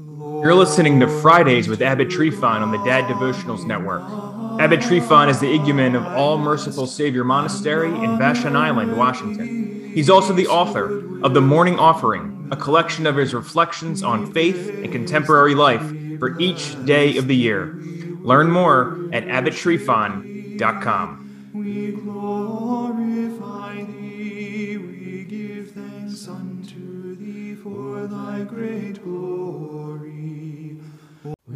You're listening to Fridays with Abbot Tryphon on the Dad Devotionals Network. Abbot Tryphon is the igumen of All Merciful Savior Monastery in Vashon Island, Washington. He's also the author of The Morning Offering, a collection of his reflections on faith and contemporary life for each day of the year. Learn more at abbottryphon.com. We glorify thee, we give thanks unto thee for thy great glory.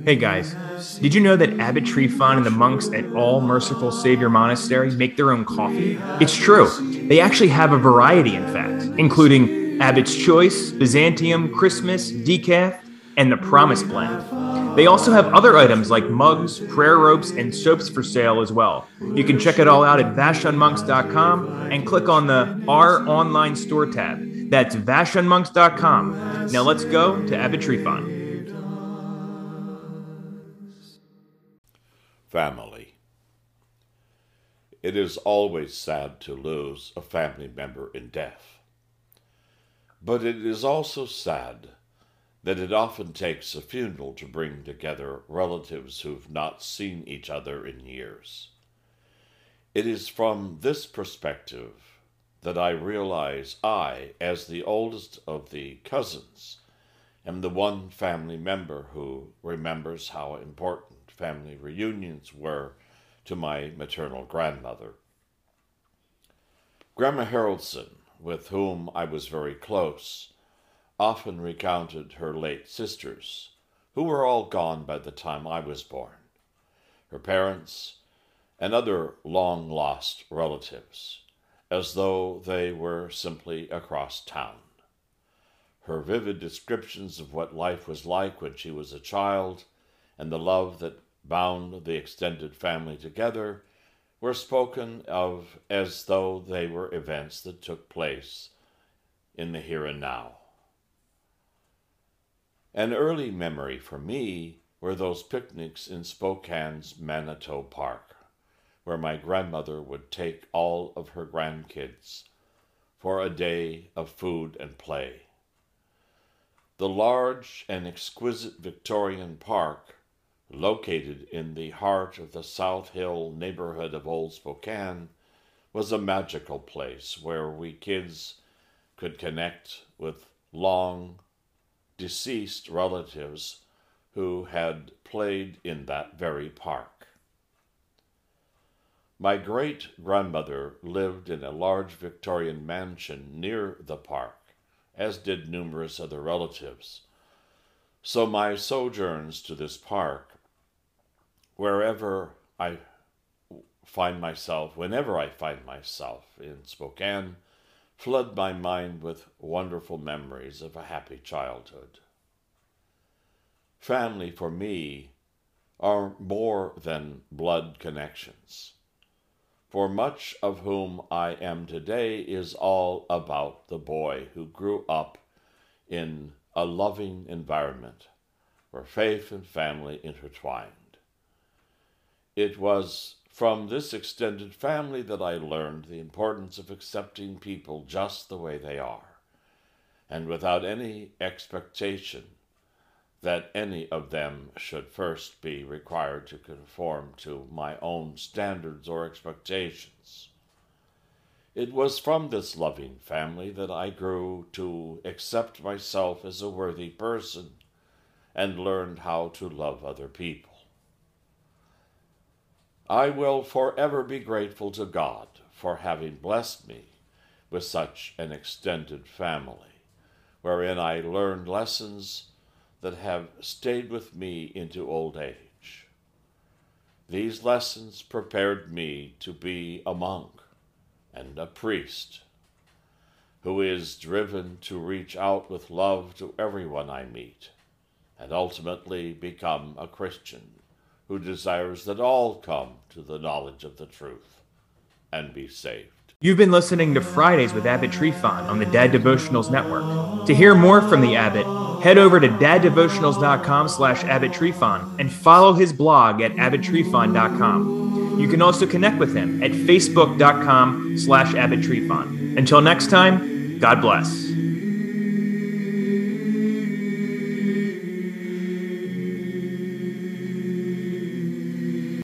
Hey guys, did you know that Abbot Tryphon and the monks at All Merciful Savior Monastery make their own coffee? It's true. They actually have a variety, in fact, including Abbot's Choice, Byzantium, Christmas, Decaf, and the Promise Blend. They also have other items like mugs, prayer ropes, and soaps for sale as well. You can check it all out at vashonmonks.com and click on the Our Online Store tab. That's vashonmonks.com. Now let's go to Abbot Tryphon. Family. It is always sad to lose a family member in death. But it is also sad that it often takes a funeral to bring together relatives who've not seen each other in years. It is from this perspective that I realize I, as the oldest of the cousins, am the one family member who remembers how important family reunions were to my maternal grandmother. Grandma Haroldson, with whom I was very close, often recounted her late sisters, who were all gone by the time I was born, her parents, and other long lost relatives, as though they were simply across town. Her vivid descriptions of what life was like when she was a child and the love that bound the extended family together were spoken of as though they were events that took place in the here and now. An early memory for me were those picnics in Spokane's Manito Park, where my grandmother would take all of her grandkids for a day of food and play. The large and exquisite Victorian park located in the heart of the South Hill neighborhood of Old Spokane, was a magical place where we kids could connect with long deceased relatives who had played in that very park. My great grandmother lived in a large Victorian mansion near the park, as did numerous other relatives. So my sojourns to this park wherever I find myself, whenever I find myself in Spokane, flood my mind with wonderful memories of a happy childhood. Family for me are more than blood connections, for much of whom I am today is all about the boy who grew up in a loving environment where faith and family intertwined. It was from this extended family that I learned the importance of accepting people just the way they are, and without any expectation that any of them should first be required to conform to my own standards or expectations. It was from this loving family that I grew to accept myself as a worthy person and learned how to love other people. I will forever be grateful to God for having blessed me with such an extended family, wherein I learned lessons that have stayed with me into old age. These lessons prepared me to be a monk and a priest who is driven to reach out with love to everyone I meet and ultimately become a Christian who desires that all come to the knowledge of the truth and be saved. You've been listening to Fridays with Abbot Tryphon on the Dad Devotionals Network. To hear more from the Abbot, head over to daddevotionals.com slash Abbot Tryphon and follow his blog at abbottryphon.com. You can also connect with him at facebook.com slash Abbot Tryphon. Until next time, God bless.